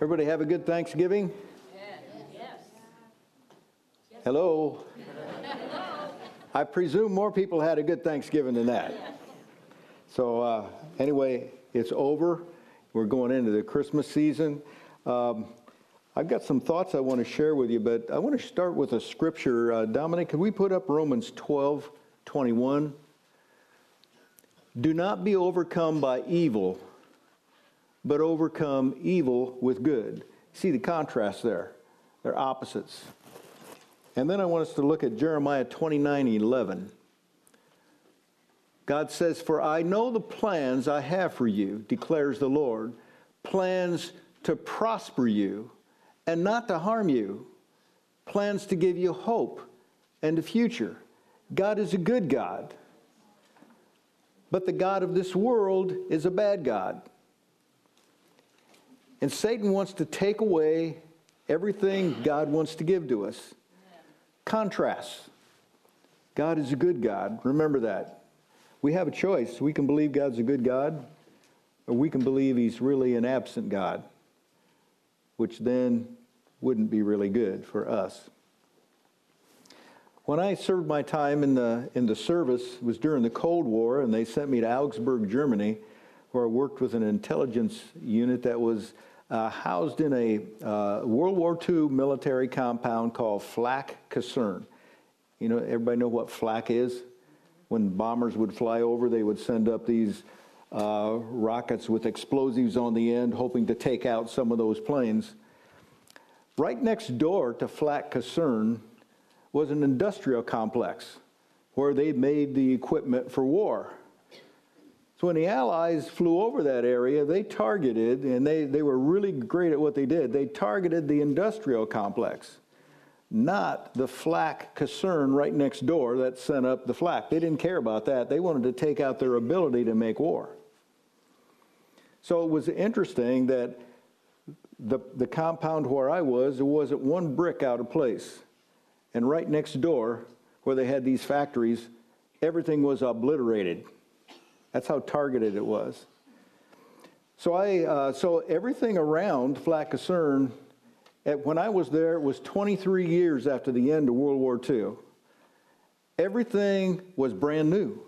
Everybody have a good Thanksgiving? Yes. Hello? I presume more people had a good Thanksgiving than that. So, uh, anyway, it's over. We're going into the Christmas season. Um, I've got some thoughts I want to share with you, but I want to start with a scripture. Uh, Dominic, can we put up Romans 12 21? Do not be overcome by evil, but overcome evil with good. See the contrast there? They're opposites. And then I want us to look at Jeremiah 29 11. God says, For I know the plans I have for you, declares the Lord, plans to prosper you and not to harm you, plans to give you hope and a future. God is a good God, but the God of this world is a bad God. And Satan wants to take away everything God wants to give to us. Contrasts. God is a good God. Remember that. We have a choice. We can believe God's a good God, or we can believe He's really an absent God, which then wouldn't be really good for us. When I served my time in the, in the service, it was during the Cold War, and they sent me to Augsburg, Germany, where I worked with an intelligence unit that was uh, housed in a uh, World War II military compound called Flak Kaserne. You know, everybody know what flak is? When bombers would fly over, they would send up these uh, rockets with explosives on the end, hoping to take out some of those planes. Right next door to Flak Kaserne was an industrial complex where they made the equipment for war. So when the Allies flew over that area, they targeted, and they, they were really great at what they did, they targeted the industrial complex, not the flak kaserne right next door that sent up the flak. They didn't care about that. They wanted to take out their ability to make war. So it was interesting that the, the compound where I was, there wasn't one brick out of place. And right next door, where they had these factories, everything was obliterated. That's how targeted it was. So I, uh, so everything around Flak Kaserne, at, when I was there, it was 23 years after the end of World War II. Everything was brand new.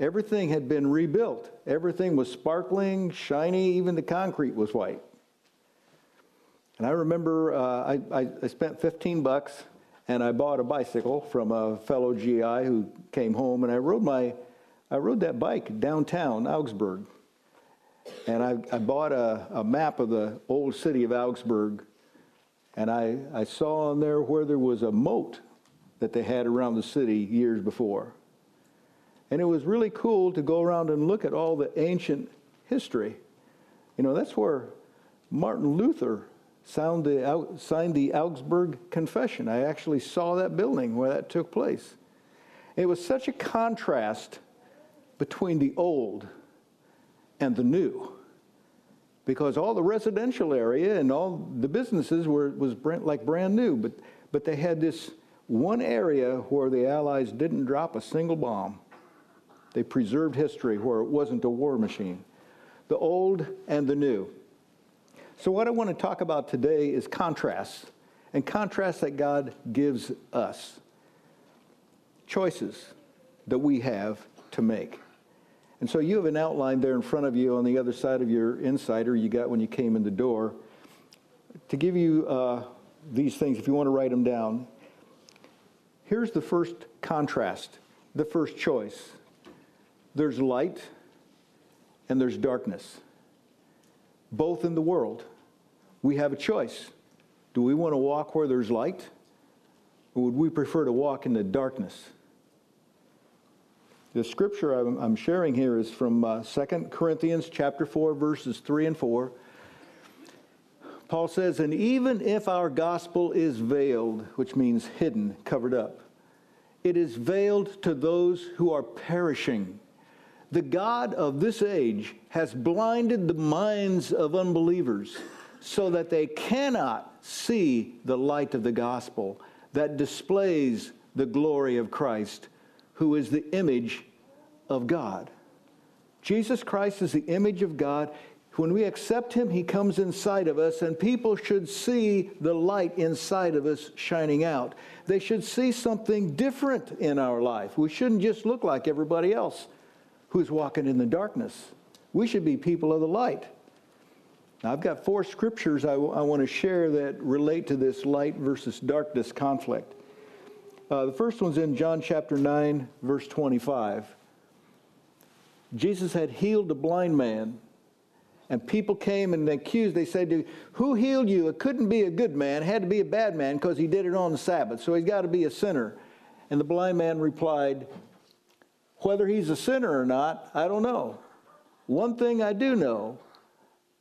Everything had been rebuilt. Everything was sparkling, shiny. Even the concrete was white. And I remember uh, I, I spent 15 bucks and I bought a bicycle from a fellow GI who came home, and I rode my I rode that bike downtown Augsburg, and I, I bought a, a, map of the old city of Augsburg, and I, I saw on there where there was a moat that they had around the city years before. And it was really cool to go around and look at all the ancient history. You know, that's where Martin Luther signed the, signed the Augsburg Confession. I actually saw that building where that took place. It was such a contrast between the old and the new. Because all the residential area and all the businesses were was brand, like brand new but but they had this one area where the allies didn't drop a single bomb. They preserved history where it wasn't a war machine. The old and the new. So what i want to talk about today is contrasts and contrasts that god gives us. Choices that we have to make and so you have an outline there in front of you on the other side of your insider you got when you came in the door to give you uh, these things if you want to write them down. Here's the first contrast, the first choice there's light and there's darkness, both in the world. We have a choice. Do we want to walk where there's light? Or would we prefer to walk in the darkness? The scripture I'm, sharing here is from uh, 2 Corinthians chapter 4 verses 3 and 4. Paul says, "And even if our gospel is veiled, which means hidden, covered up, it is veiled to those who are perishing. The God of this age has blinded the minds of unbelievers so that they cannot see the light of the gospel that displays the glory of Christ." Who is the image of God. Jesus Christ is the image of God. When we accept Him, He comes inside of us, and people should see the light inside of us shining out. They should see something different in our life. We shouldn't just look like everybody else who's walking in the darkness. We should be people of the light. Now, I've got four scriptures I, w- I want to share that relate to this light versus darkness conflict. Uh, the first one's in John chapter 9, verse 25. Jesus had healed a blind man, and people came and accused. They said, to, Who healed you? It couldn't be a good man, it had to be a bad man because he did it on the Sabbath, so he's got to be a sinner. And the blind man replied, Whether he's a sinner or not, I don't know. One thing I do know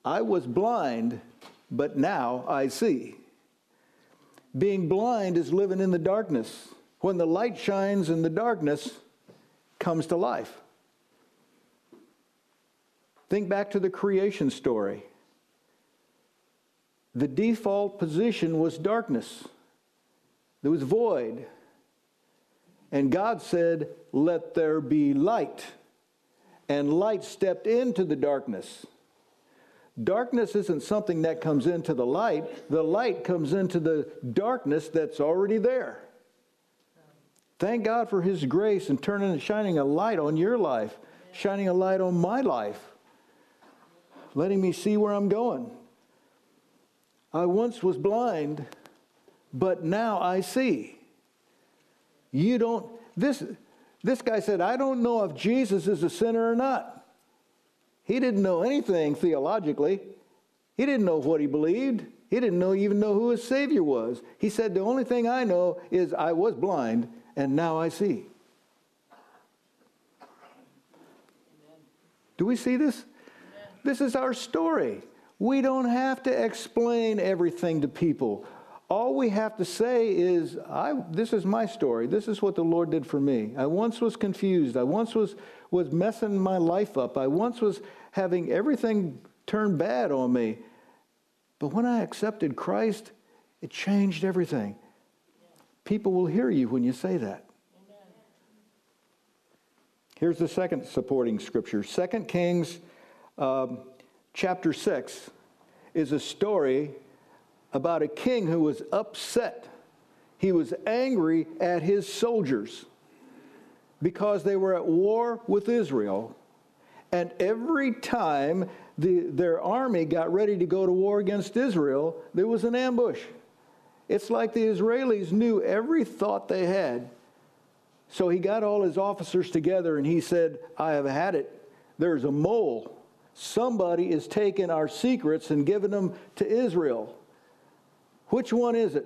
I was blind, but now I see. Being blind is living in the darkness. When the light shines and the darkness, comes to life. Think back to the creation story. The default position was darkness, there was void. And God said, Let there be light. And light stepped into the darkness. Darkness isn't something that comes into the light, the light comes into the darkness that's already there. Thank God for His grace and turning and shining a light on your life, shining a light on my life, letting me see where I'm going. I once was blind, but now I see. You don't, this, this guy said, I don't know if Jesus is a sinner or not. He didn't know anything theologically. He didn't know what he believed. He didn't know, even know who his Savior was. He said, The only thing I know is I was blind and now I see. Do we see this? This is our story. We don't have to explain everything to people. All we have to say is, I, This is my story. This is what the Lord did for me. I once was confused. I once was, was messing my life up. I once was having everything turn bad on me. But when I accepted Christ, it changed everything. People will hear you when you say that. Here's the second supporting scripture 2 Kings um, chapter 6 is a story about a king who was upset. He was angry at his soldiers because they were at war with Israel and every time the, their army got ready to go to war against Israel, there was an ambush. It's like the Israelis knew every thought they had. So he got all his officers together and he said, I have had it. There's a mole. Somebody is taking our secrets and giving them to Israel. Which one is it?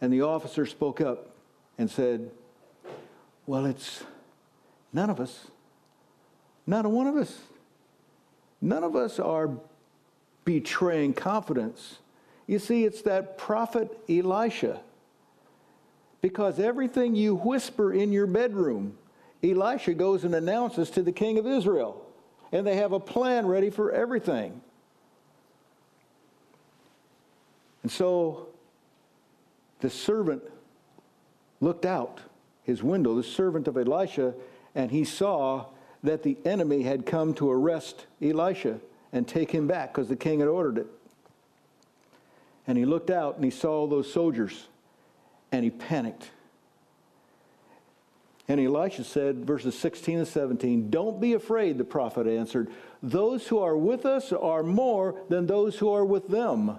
And the officer spoke up and said, Well, it's none of us. Not a one of us. None of us are betraying confidence. You see, it's that prophet Elisha. Because everything you whisper in your bedroom, Elisha goes and announces to the king of Israel. And they have a plan ready for everything. And so the servant looked out his window, the servant of Elisha, and he saw that the enemy had come to arrest Elisha and take him back because the king had ordered it. And he looked out and he saw those soldiers and he panicked. And Elisha said, verses 16 and 17, Don't be afraid, the prophet answered. Those who are with us are more than those who are with them.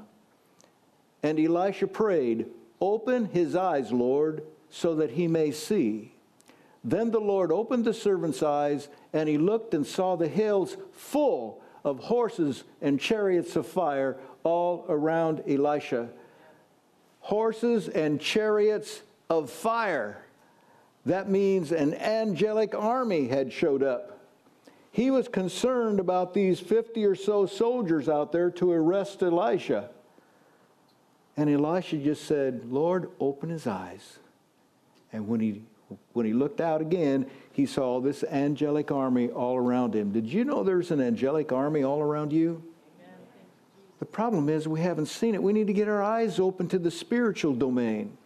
And Elisha prayed, Open his eyes, Lord, so that he may see. Then the Lord opened the servant's eyes, and he looked and saw the hills full of horses and chariots of fire all around Elisha. Horses and chariots of fire. That means an angelic army had showed up. He was concerned about these 50 or so soldiers out there to arrest Elisha. And Elisha just said, Lord, open his eyes. And when he when he looked out again, he saw this angelic army all around him. Did you know there's an angelic army all around you? The problem is we haven't seen it. We need to get our eyes open to the spiritual domain.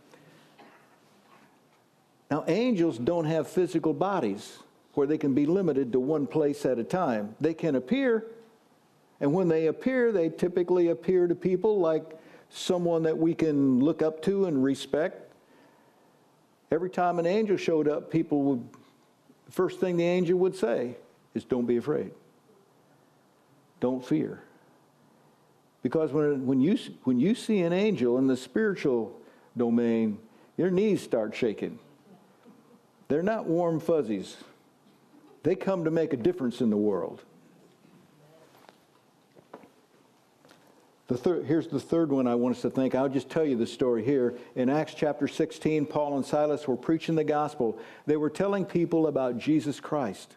Now, angels don't have physical bodies where they can be limited to one place at a time. They can appear, And when they appear, they typically appear to people like someone that we can look up to and respect. Every time an angel showed up, people would, the first thing the angel would say is, Don't be afraid. Don't fear. Because when, when, you, when you see an angel in the spiritual domain, your knees start shaking. They're not warm fuzzies, they come to make a difference in the world. The here's the third one I want us to think. I'll just tell you the story here. In Acts chapter 16, Paul and Silas were preaching the gospel. They were telling people about Jesus Christ.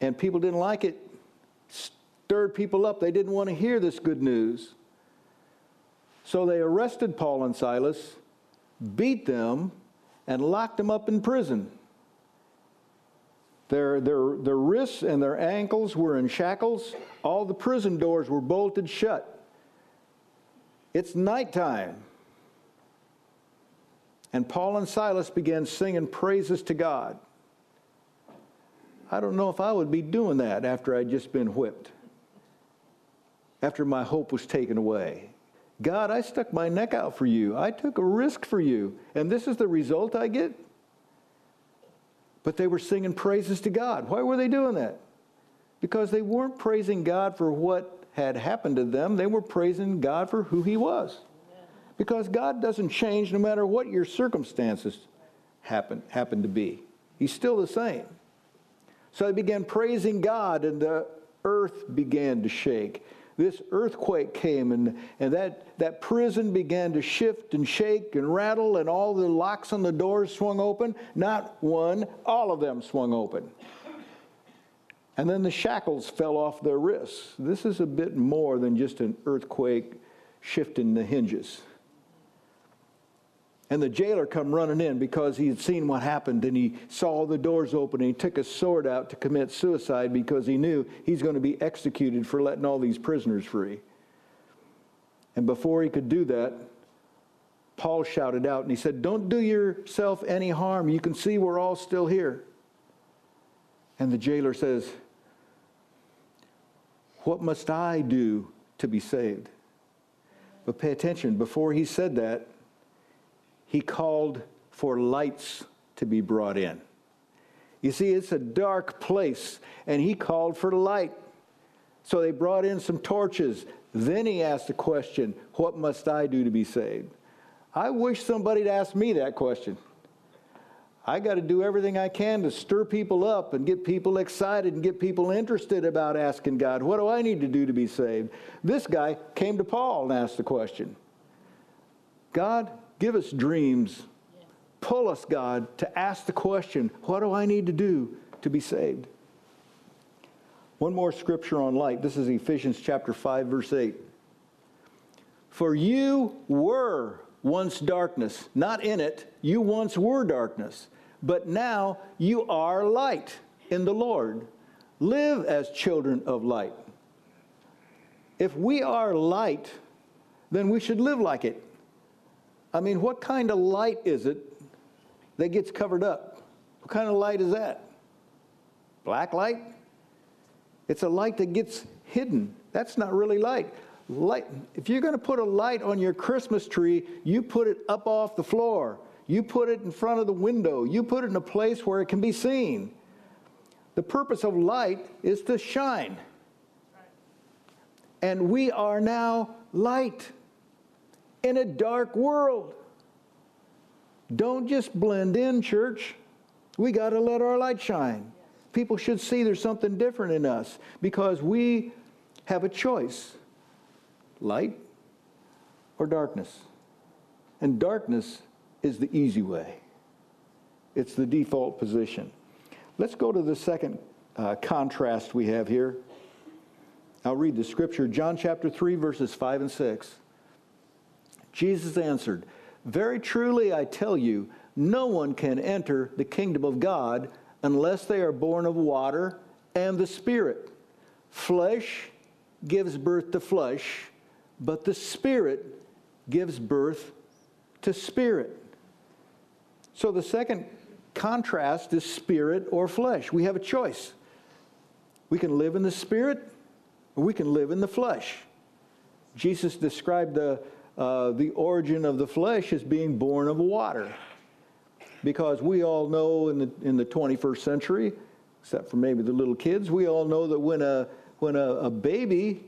And people didn't like it, stirred people up. They didn't want to hear this good news. So they arrested Paul and Silas, beat them, and locked them up in prison. Their, their, their wrists and their ankles were in shackles. All the prison doors were bolted shut. It's nighttime. And Paul and Silas began singing praises to God. I don't know if I would be doing that after I'd just been whipped, after my hope was taken away. God, I stuck my neck out for you. I took a risk for you. And this is the result I get? But they were singing praises to God. Why were they doing that? Because they weren't praising God for what had happened to them, they were praising God for who He was. Because God doesn't change no matter what your circumstances happen, happen to be, He's still the same. So they began praising God, and the earth began to shake this earthquake came and, and that, that prison began to shift and shake and rattle and all the locks on the doors swung open. Not one, all of them swung open. And then the shackles fell off their wrists. This is a bit more than just an earthquake shifting the hinges. And the jailer come running in because he had seen what happened and he saw the doors open and he took his sword out to commit suicide because he knew he's going to be executed for letting all these prisoners free. And before he could do that, Paul shouted out and he said, Don't do yourself any harm. You can see we're all still here. And the jailer says, What must I do to be saved? But pay attention, before he said that, he called for lights to be brought in. You see, it's a dark place, and he called for light. So they brought in some torches. Then he asked the question, What must I do to be saved? I wish somebody'd ask me that question. I got to do everything I can to stir people up and get people excited and get people interested about asking God, What do I need to do to be saved? This guy came to Paul and asked the question God, Give us dreams. Pull us, God, to ask the question what do I need to do to be saved? One more scripture on light. This is Ephesians chapter 5, verse 8. For you were once darkness, not in it, you once were darkness, but now you are light in the Lord. Live as children of light. If we are light, then we should live like it. I mean, what kind of light is it that gets covered up? What kind of light is that? Black light? It's a light that gets hidden. That's not really light. Light, if you're going to put a light on your Christmas tree, you put it up off the floor. You put it in front of the window. You put it in a place where it can be seen. The purpose of light is to shine. And we are now light in a dark world. Don't just blend in, church. We got to let our light shine. People should see there's something different in us because we have a choice light or darkness. And darkness is the easy way, it's the default position. Let's go to the second uh, contrast we have here. I'll read the scripture, John chapter 3, verses 5 and 6. Jesus answered, Very truly I tell you, no one can enter the kingdom of God unless they are born of water and the Spirit. Flesh gives birth to flesh, but the Spirit gives birth to spirit. So the second contrast is spirit or flesh. We have a choice. We can live in the spirit, or we can live in the flesh. Jesus described the, uh, the origin of the flesh as being born of water. Because we all know in the, in the 21st century, except for maybe the little kids, we all know that when a, when a, a baby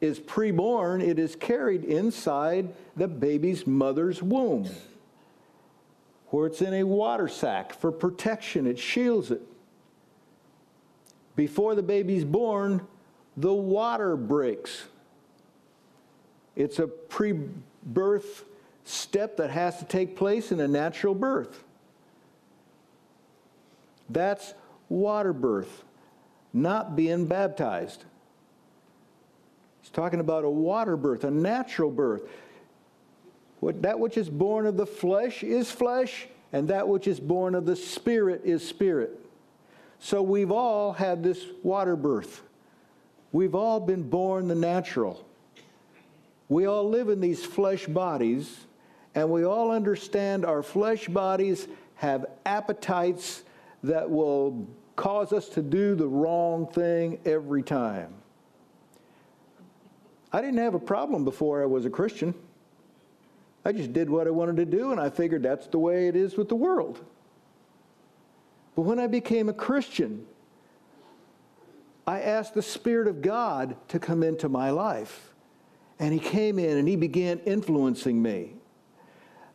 is preborn, it is carried inside the baby's mother's womb, where it's in a water sac for protection, it shields it. Before the baby's born, the water breaks. It's a pre birth step that has to take place in a natural birth. That's water birth, not being baptized. He's talking about a water birth, a natural birth. What, that which is born of the flesh is flesh, and that which is born of the spirit is spirit. So we've all had this water birth. We've all been born the natural. We all live in these flesh bodies, and we all understand our flesh bodies have appetites that will cause us to do the wrong thing every time. I didn't have a problem before I was a Christian. I just did what I wanted to do, and I figured that's the way it is with the world. But when I became a Christian, I asked the Spirit of God to come into my life. And he came in and he began influencing me.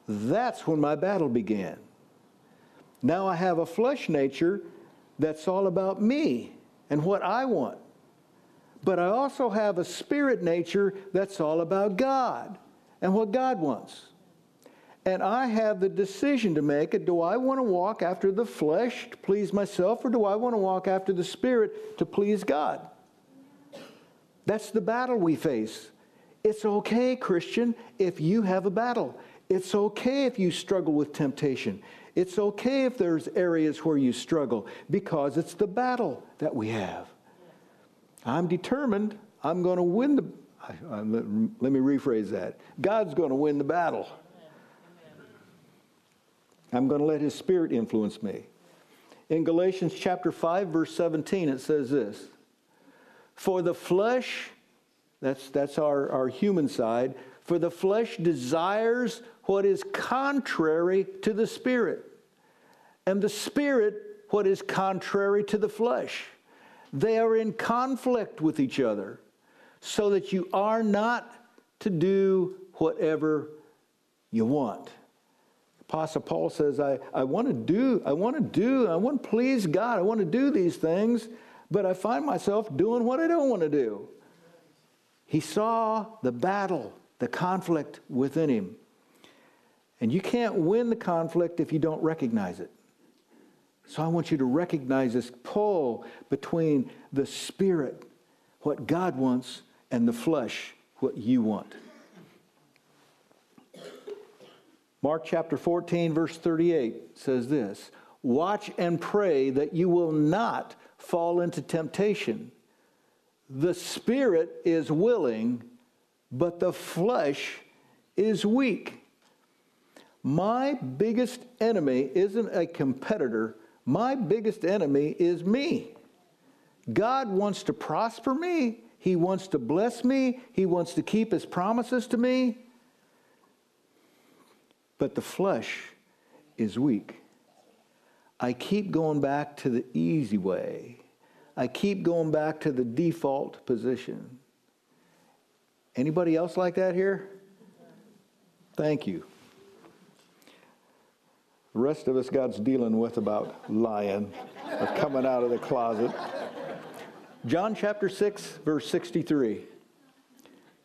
That's when my battle began. Now I have a flesh nature that's all about me and what I want. But I also have a spirit nature that's all about God and what God wants. And I have the decision to make do I want to walk after the flesh to please myself, or do I want to walk after the spirit to please God? That's the battle we face. It's okay, Christian, if you have a battle. It's okay if you struggle with temptation. It's okay if there's areas where you struggle because it's the battle that we have. I'm determined I'm going to win the. I, I, let, let me rephrase that. God's going to win the battle. I'm going to let His Spirit influence me. In Galatians chapter 5, verse 17, it says this For the flesh that's, that's our, our human side. For the flesh desires what is contrary to the spirit, and the spirit what is contrary to the flesh. They are in conflict with each other, so that you are not to do whatever you want. Apostle Paul says, I, I want to do, I want to do, I want to please God, I want to do these things, but I find myself doing what I don't want to do. He saw the battle, the conflict within him. And you can't win the conflict if you don't recognize it. So I want you to recognize this pull between the spirit, what God wants, and the flesh, what you want. Mark chapter 14, verse 38 says this Watch and pray that you will not fall into temptation. The spirit is willing, but the flesh is weak. My biggest enemy isn't a competitor. My biggest enemy is me. God wants to prosper me. He wants to bless me. He wants to keep his promises to me. But the flesh is weak. I keep going back to the easy way. I keep going back to the default position. Anybody else like that here? Thank you. The rest of us God's dealing with about lying, or coming out of the closet. John chapter 6, verse 63.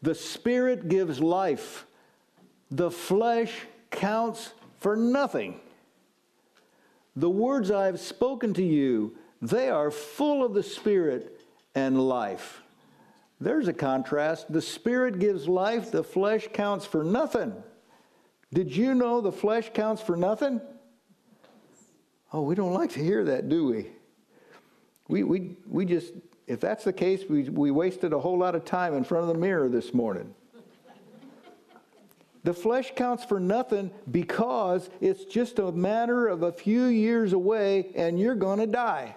The Spirit gives life, the flesh counts for nothing. The words I have spoken to you, they are full of the Spirit and life. There's a contrast. The Spirit gives life, the flesh counts for nothing. Did you know the flesh counts for nothing? Oh, we don't like to hear that, do we? We, we, we just, if that's the case, we, we wasted a whole lot of time in front of the mirror this morning. The flesh counts for nothing because it's just a matter of a few years away and you're going to die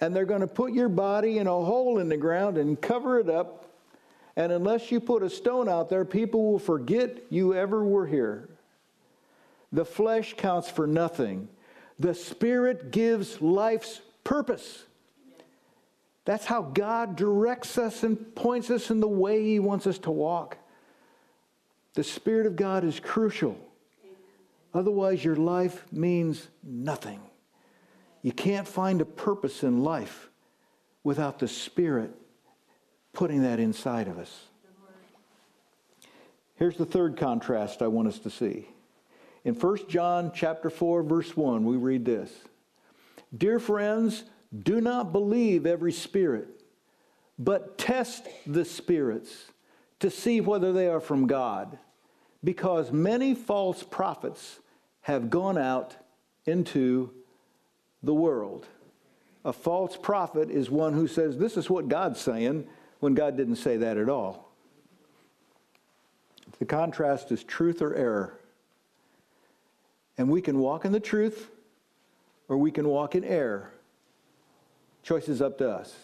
and they're going to put your body in a hole in the ground and cover it up. And unless you put a stone out there, people will forget you ever were here. The flesh counts for nothing. The Spirit gives life's purpose. That's how God directs us and points us in the way He wants us to walk. The Spirit of God is crucial. Otherwise, your life means nothing. You can't find a purpose in life without the Spirit putting that inside of us. Here's the third contrast I want us to see. In 1 John chapter 4 verse 1, we read this. Dear friends, do not believe every spirit, but test the spirits to see whether they are from God, because many false prophets have gone out into the world. A false prophet is one who says, This is what God's saying, when God didn't say that at all. The contrast is truth or error. And we can walk in the truth or we can walk in error. Choice is up to us.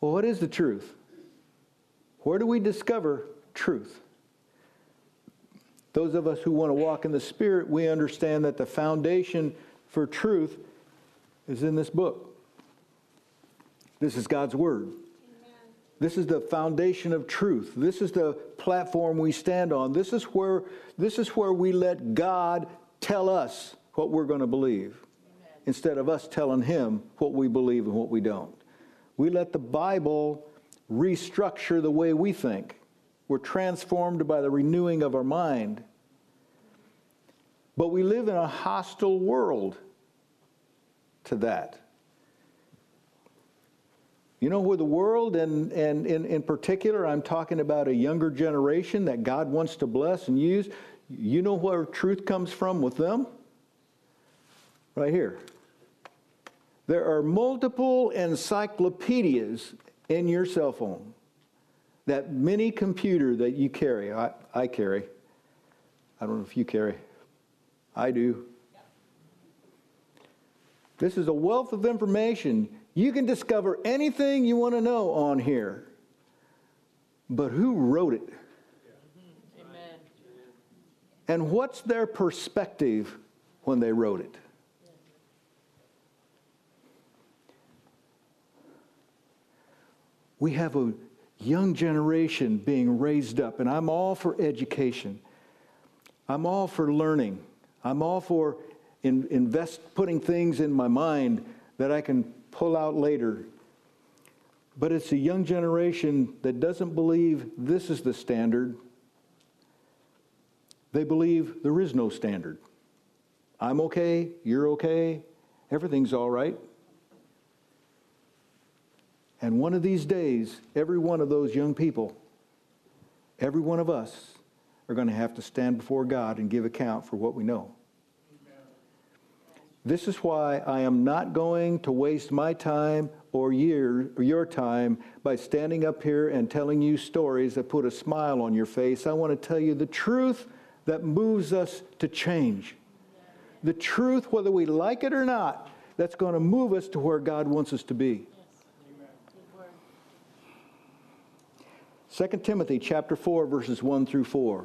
Well, what is the truth? Where do we discover truth? Those of us who want to walk in the Spirit, we understand that the foundation for truth is in this book. This is God's Word. Amen. This is the foundation of truth. This is the platform we stand on. This is where, this is where we let God tell us what we're going to believe Amen. instead of us telling Him what we believe and what we don't. We let the Bible restructure the way we think. We're transformed by the renewing of our mind. But we live in a hostile world to that. You know, with the world, and, and in, in particular, I'm talking about a younger generation that God wants to bless and use. You know where truth comes from with them? Right here. There are multiple encyclopedias in your cell phone that mini computer that you carry, I, I carry. I don't know if you carry. I do. This is a wealth of information. You can discover anything you want to know on here. But who wrote it? Amen. And what's their perspective when they wrote it? We have a young generation being raised up, and I'm all for education. I'm all for learning. I'm all for in, invest putting things in my mind that I can pull out later. But it's a young generation that doesn't believe this is the standard. They believe there is no standard. I'm okay, you're okay, everything's all right. And one of these days, every one of those young people, every one of us, are going to have to stand before God and give account for what we know. This is why I am not going to waste my time or year, your time by standing up here and telling you stories that put a smile on your face. I want to tell you the truth that moves us to change. The truth, whether we like it or not, that's going to move us to where God wants us to be. 2 Timothy chapter 4 verses 1 through 4.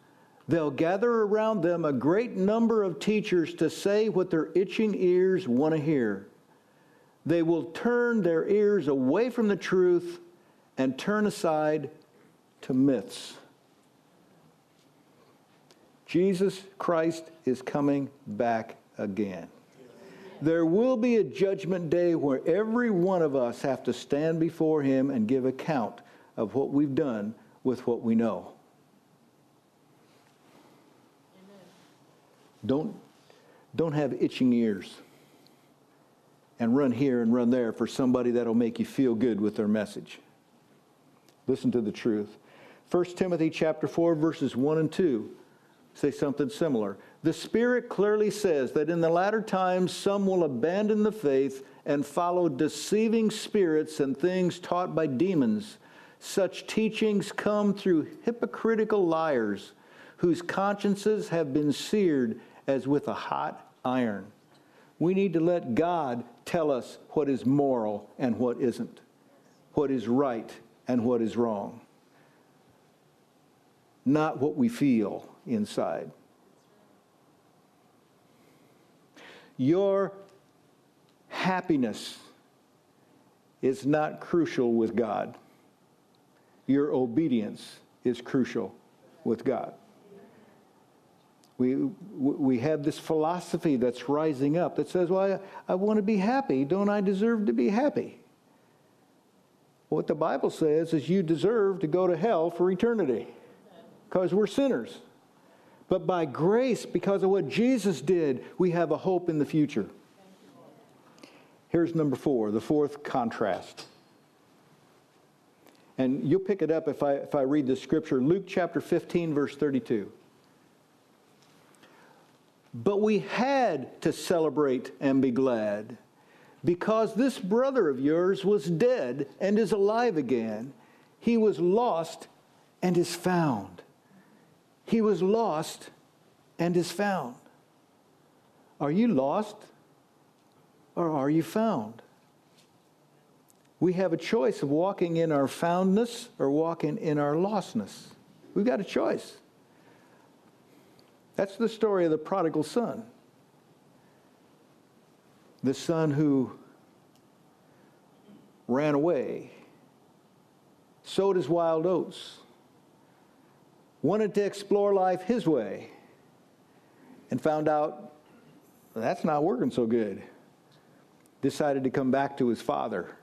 they'll gather around them a great number of teachers to say what their itching ears want to hear. They will turn their ears away from the truth and turn aside to myths. Jesus Christ is coming back again. There will be a judgment day where every one of us have to stand before him and give account of what we've done with what we know. Don't, don't have itching ears. and run here and run there for somebody that'll make you feel good with their message. Listen to the truth. 1 Timothy chapter 4 verses 1 and 2 say something similar. The Spirit clearly says that in the latter times some will abandon the faith and follow deceiving spirits and things taught by demons. Such teachings come through hypocritical liars whose consciences have been seared as with a hot iron. We need to let God tell us what is moral and what isn't, what is right and what is wrong, not what we feel inside. Your happiness is not crucial with God. Your obedience is crucial with God. We, we have this philosophy that's rising up that says, well, I, I want to be happy. Don't I deserve to be happy? What the Bible says is you deserve to go to hell for eternity because we're sinners. But by grace, because of what Jesus did, we have a hope in the future. Here's number four, the fourth contrast. And you'll pick it up if I, if I read the scripture. Luke chapter 15, verse 32. But we had to celebrate and be glad because this brother of yours was dead and is alive again. He was lost and is found. He was lost and is found. Are you lost or are you found? We have a choice of walking in our foundness or walking in our lostness. We've got a choice. That's the story of the prodigal son. The son who ran away, sowed his wild oats, wanted to explore life his way, and found out that's not working so good. Decided to come back to his father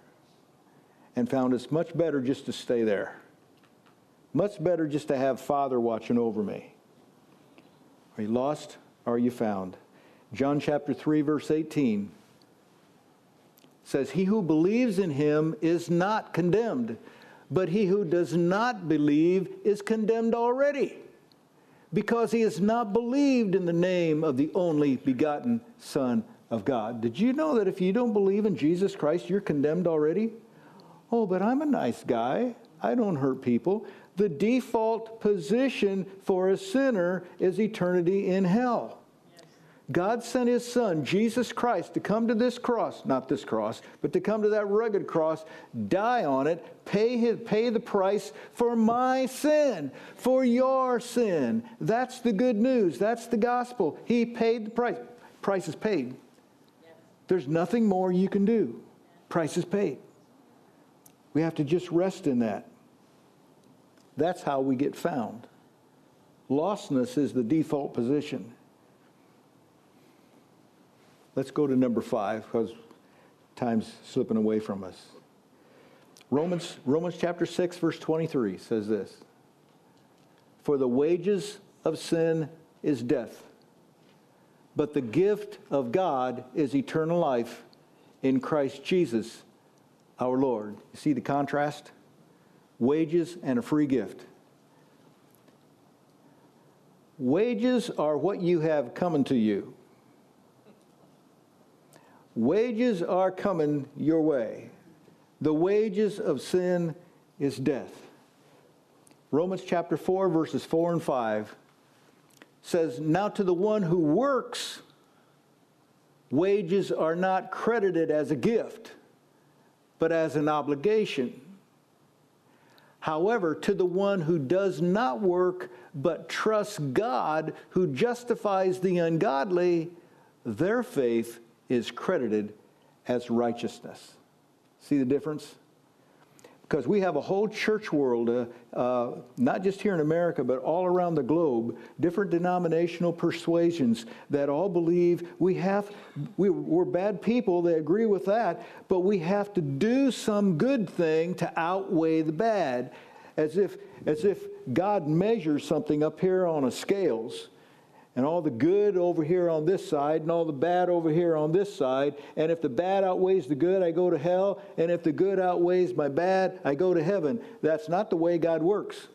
and found it's much better just to stay there. Much better just to have father watching over me. Are you lost? Are you found? John chapter 3, verse 18 says, He who believes in him is not condemned, but he who does not believe is condemned already, because he has not believed in the name of the only begotten Son of God. Did you know that if you don't believe in Jesus Christ, you're condemned already? Oh, but I'm a nice guy. I don't hurt people the default position for a sinner is eternity in hell. God sent his son, Jesus Christ, to come to this cross, not this cross, but to come to that rugged cross, die on it, pay, his, pay the price for my sin, for your sin. That's the good news. That's the gospel. He paid the price. Price is paid. There's nothing more you can do. Price is paid. We have to just rest in that. That's how we get found. Lostness is the default position. Let's go to number five because time's slipping away from us. Romans, Romans chapter 6, verse 23 says this For the wages of sin is death, but the gift of God is eternal life in Christ Jesus our Lord. You see the contrast? Wages, and a free gift. Wages are what you have coming to you. Wages are coming your way. The wages of sin is death. Romans chapter 4, verses 4 and 5 says, Now to the one who works, wages are not credited as a gift, but as an obligation. However, to the one who does not work but trusts God who justifies the ungodly, their faith is credited as righteousness. See the difference? Because we have a whole church world, uh, uh, not just here in America, but all around the globe, different denominational persuasions that all believe we have, we, we're bad people, they agree with that, but we have to do some good thing to outweigh the bad, as if, as if God measures something up here on a scales and all the good over here on this side and all the bad over here on this side. And if the bad outweighs the good, I go to hell. And if the good outweighs my bad, I go to heaven. That's not the way God works.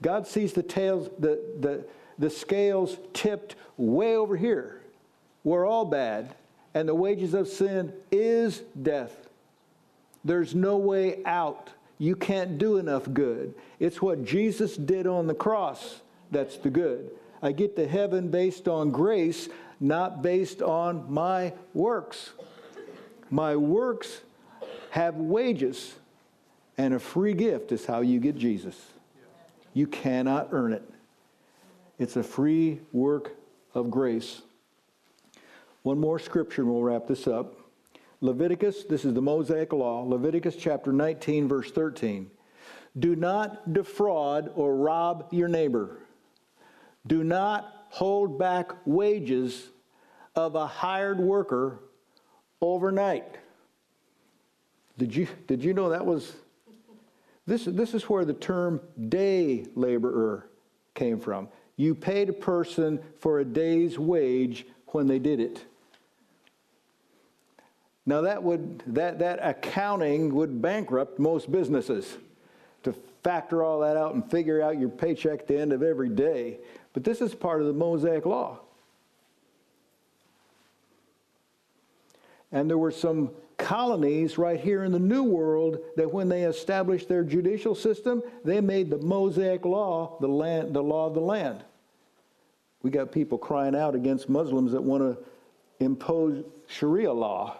God sees the tails, the, the, the scales tipped way over here. We're all bad. And the wages of sin is death. There's no way out. You can't do enough good. It's what Jesus did on the cross that's the good. I get to heaven based on grace, not based on my works. My works have wages, and a free gift is how you get Jesus. You cannot earn it. It's a free work of grace. One more scripture and we'll wrap this up. Leviticus, this is the Mosaic Law, Leviticus chapter 19, verse 13. Do not defraud or rob your neighbor. Do not hold back wages of a hired worker overnight. Did you, did you know that was? This, this is where the term day laborer came from. You paid a person for a day's wage when they did it. Now that would that that accounting would bankrupt most businesses to factor all that out and figure out your paycheck at the end of every day. But this is part of the Mosaic law. And there were some colonies right here in the New World that when they established their judicial system, they made the Mosaic law the, land, the law of the land. We got people crying out against Muslims that want to impose Sharia law.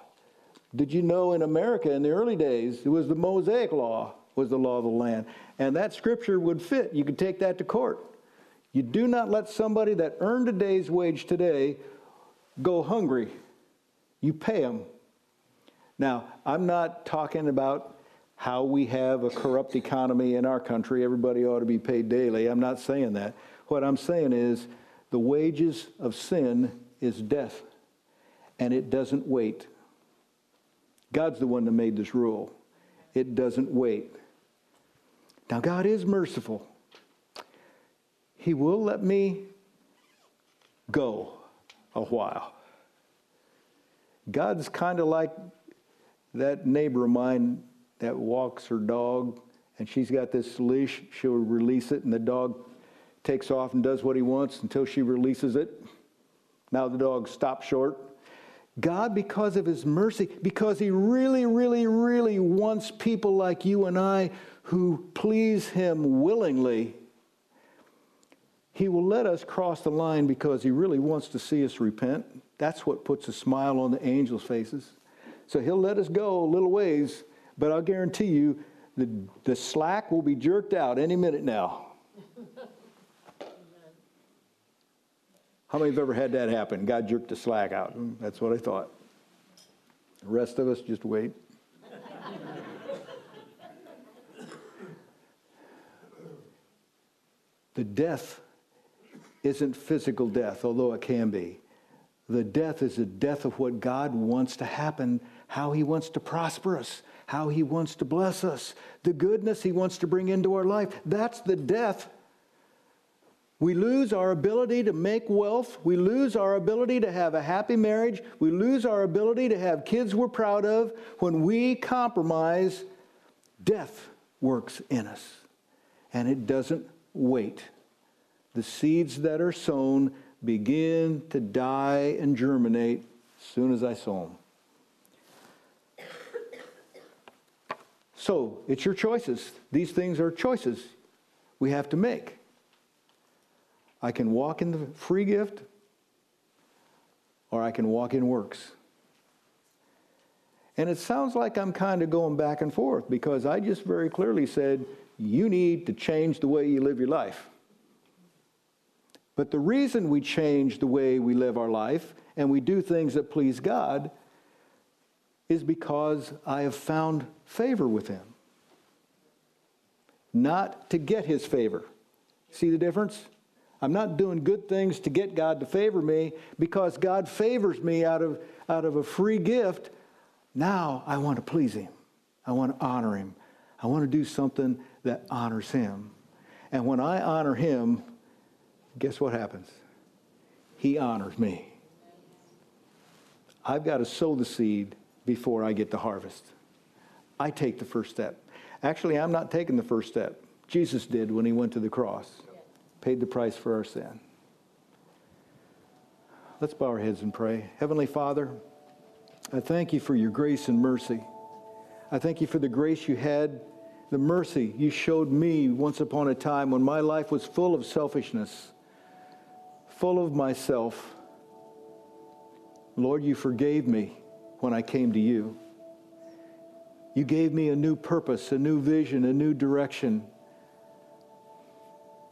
Did you know in America in the early days, it was the Mosaic law was the law of the land. And that scripture would fit. You could take that to court. You do not let somebody that earned a day's wage today go hungry. You pay them. Now, I'm not talking about how we have a corrupt economy in our country. Everybody ought to be paid daily. I'm not saying that. What I'm saying is the wages of sin is death, and it doesn't wait. God's the one that made this rule. It doesn't wait. Now, God is merciful. He will let me go a while. God's kind of like that neighbor of mine that walks her dog, and she's got this leash. She'll release it, and the dog takes off and does what he wants until she releases it. Now the dog stops short. God, because of his mercy, because he really, really, really wants people like you and I who please him willingly, he will let us cross the line because He really wants to see us repent. That's what puts a smile on the angels' faces. So He'll let us go a little ways, but I'll guarantee you the, the slack will be jerked out any minute now. How many have ever had that happen? God jerked the slack out. Hmm, that's what I thought. The rest of us just wait. the death isn't physical death, although it can be. The death is the death of what God wants to happen, how He wants to prosper us, how He wants to bless us, the goodness He wants to bring into our life. That's the death. We lose our ability to make wealth. We lose our ability to have a happy marriage. We lose our ability to have kids we're proud of. When we compromise, death works in us. And it doesn't wait the seeds that are sown begin to die and germinate as soon as I sow them. So it's your choices. These things are choices we have to make. I can walk in the free gift or I can walk in works. And it sounds like I'm kind of going back and forth because I just very clearly said, you need to change the way you live your life. But the reason we change the way we live our life and we do things that please God is because I have found favor with Him. Not to get His favor. See the difference? I'm not doing good things to get God to favor me because God favors me out of, out of a free gift. Now I want to please Him. I want to honor Him. I want to do something that honors Him. And when I honor Him, guess what happens? He honors me. I've got to sow the seed before I get the harvest. I take the first step. Actually, I'm not taking the first step. Jesus did when he went to the cross, paid the price for our sin. Let's bow our heads and pray. Heavenly Father, I thank you for your grace and mercy. I thank you for the grace you had, the mercy you showed me once upon a time when my life was full of selfishness, full of myself. Lord, you forgave me when I came to you. You gave me a new purpose, a new vision, a new direction.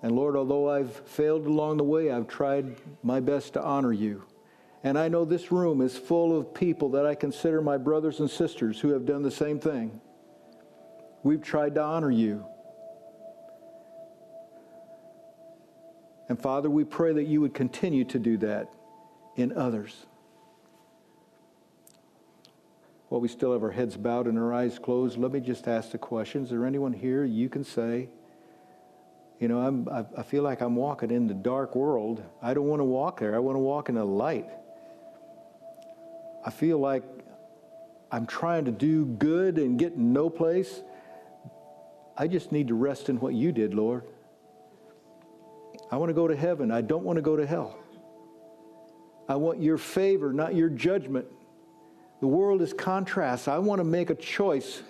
And Lord, although I've failed along the way, I've tried my best to honor you. And I know this room is full of people that I consider my brothers and sisters who have done the same thing. We've tried to honor you. And Father, we pray that you would continue to do that in others. While we still have our heads bowed and our eyes closed, let me just ask the question. Is there anyone here you can say, you know, I'm, I, I feel like I'm walking in the dark world. I don't want to walk there. I want to walk in the light. I feel like I'm trying to do good and get no place. I just need to rest in what you did, Lord. I want to go to heaven. I don't want to go to hell. I want your favor, not your judgment. The world is contrast. I want to make a choice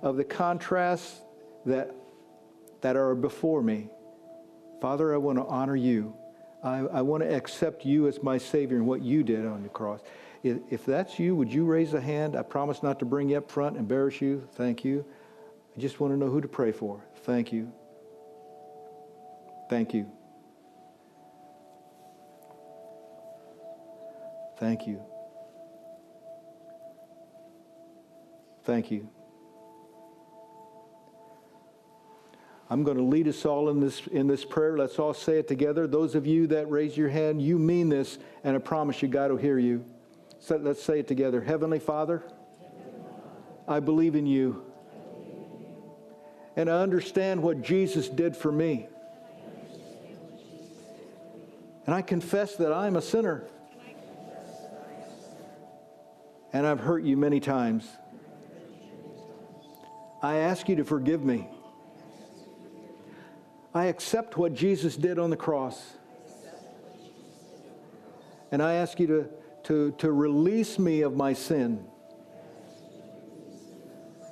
of the contrasts that, that are before me. Father, I want to honor you. I, I want to accept you as my Savior and what you did on the cross. If, if that's you, would you raise a hand? I promise not to bring you up front, and embarrass you. Thank you. I just want to know who to pray for. Thank you. Thank you. Thank you. Thank you. I'm going to lead us all in this, in this prayer. Let's all say it together. Those of you that raise your hand, you mean this, and I promise you God will hear you. So let's say it together. Heavenly Father, I believe in you. And I understand what Jesus did for me. And I confess that I'm a sinner. And I've hurt you many times. I ask you to forgive me. I accept what Jesus did on the cross. And I ask you to, to, to release me of my sin.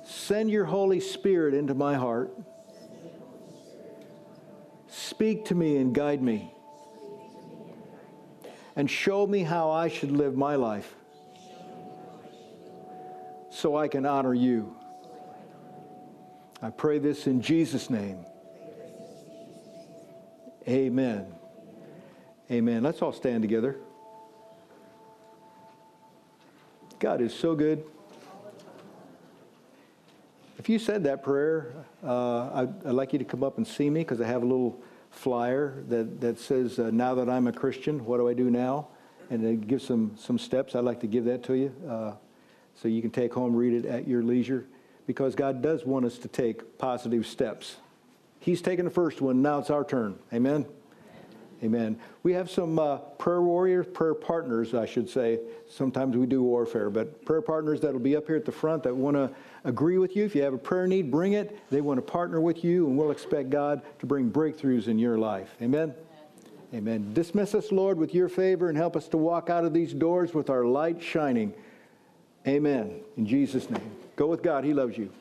Send your Holy Spirit into my heart. Speak to me and guide me. And show me how I should live my life so I can honor you. I pray this in Jesus' name. Amen. Amen. Let's all stand together. God is so good. If you said that prayer, uh, I'd, I'd, like you to come up and see me because I have a little flyer that, that says, uh, Now that I'm a Christian, what do I do now? And it gives some, some steps. I'd like to give that to you uh, so you can take home, read it at your leisure because God does want us to take positive steps. He's taken the first one, now it's our turn. Amen? Amen. We have some uh, prayer warriors, prayer partners, I should say. Sometimes we do warfare, but prayer partners that'll be up here at the front that want to agree with you. If you have a prayer need, bring it. They want to partner with you, and we'll expect God to bring breakthroughs in your life. Amen? Amen. Dismiss us, Lord, with your favor and help us to walk out of these doors with our light shining. Amen. In Jesus' name. Go with God. He loves you.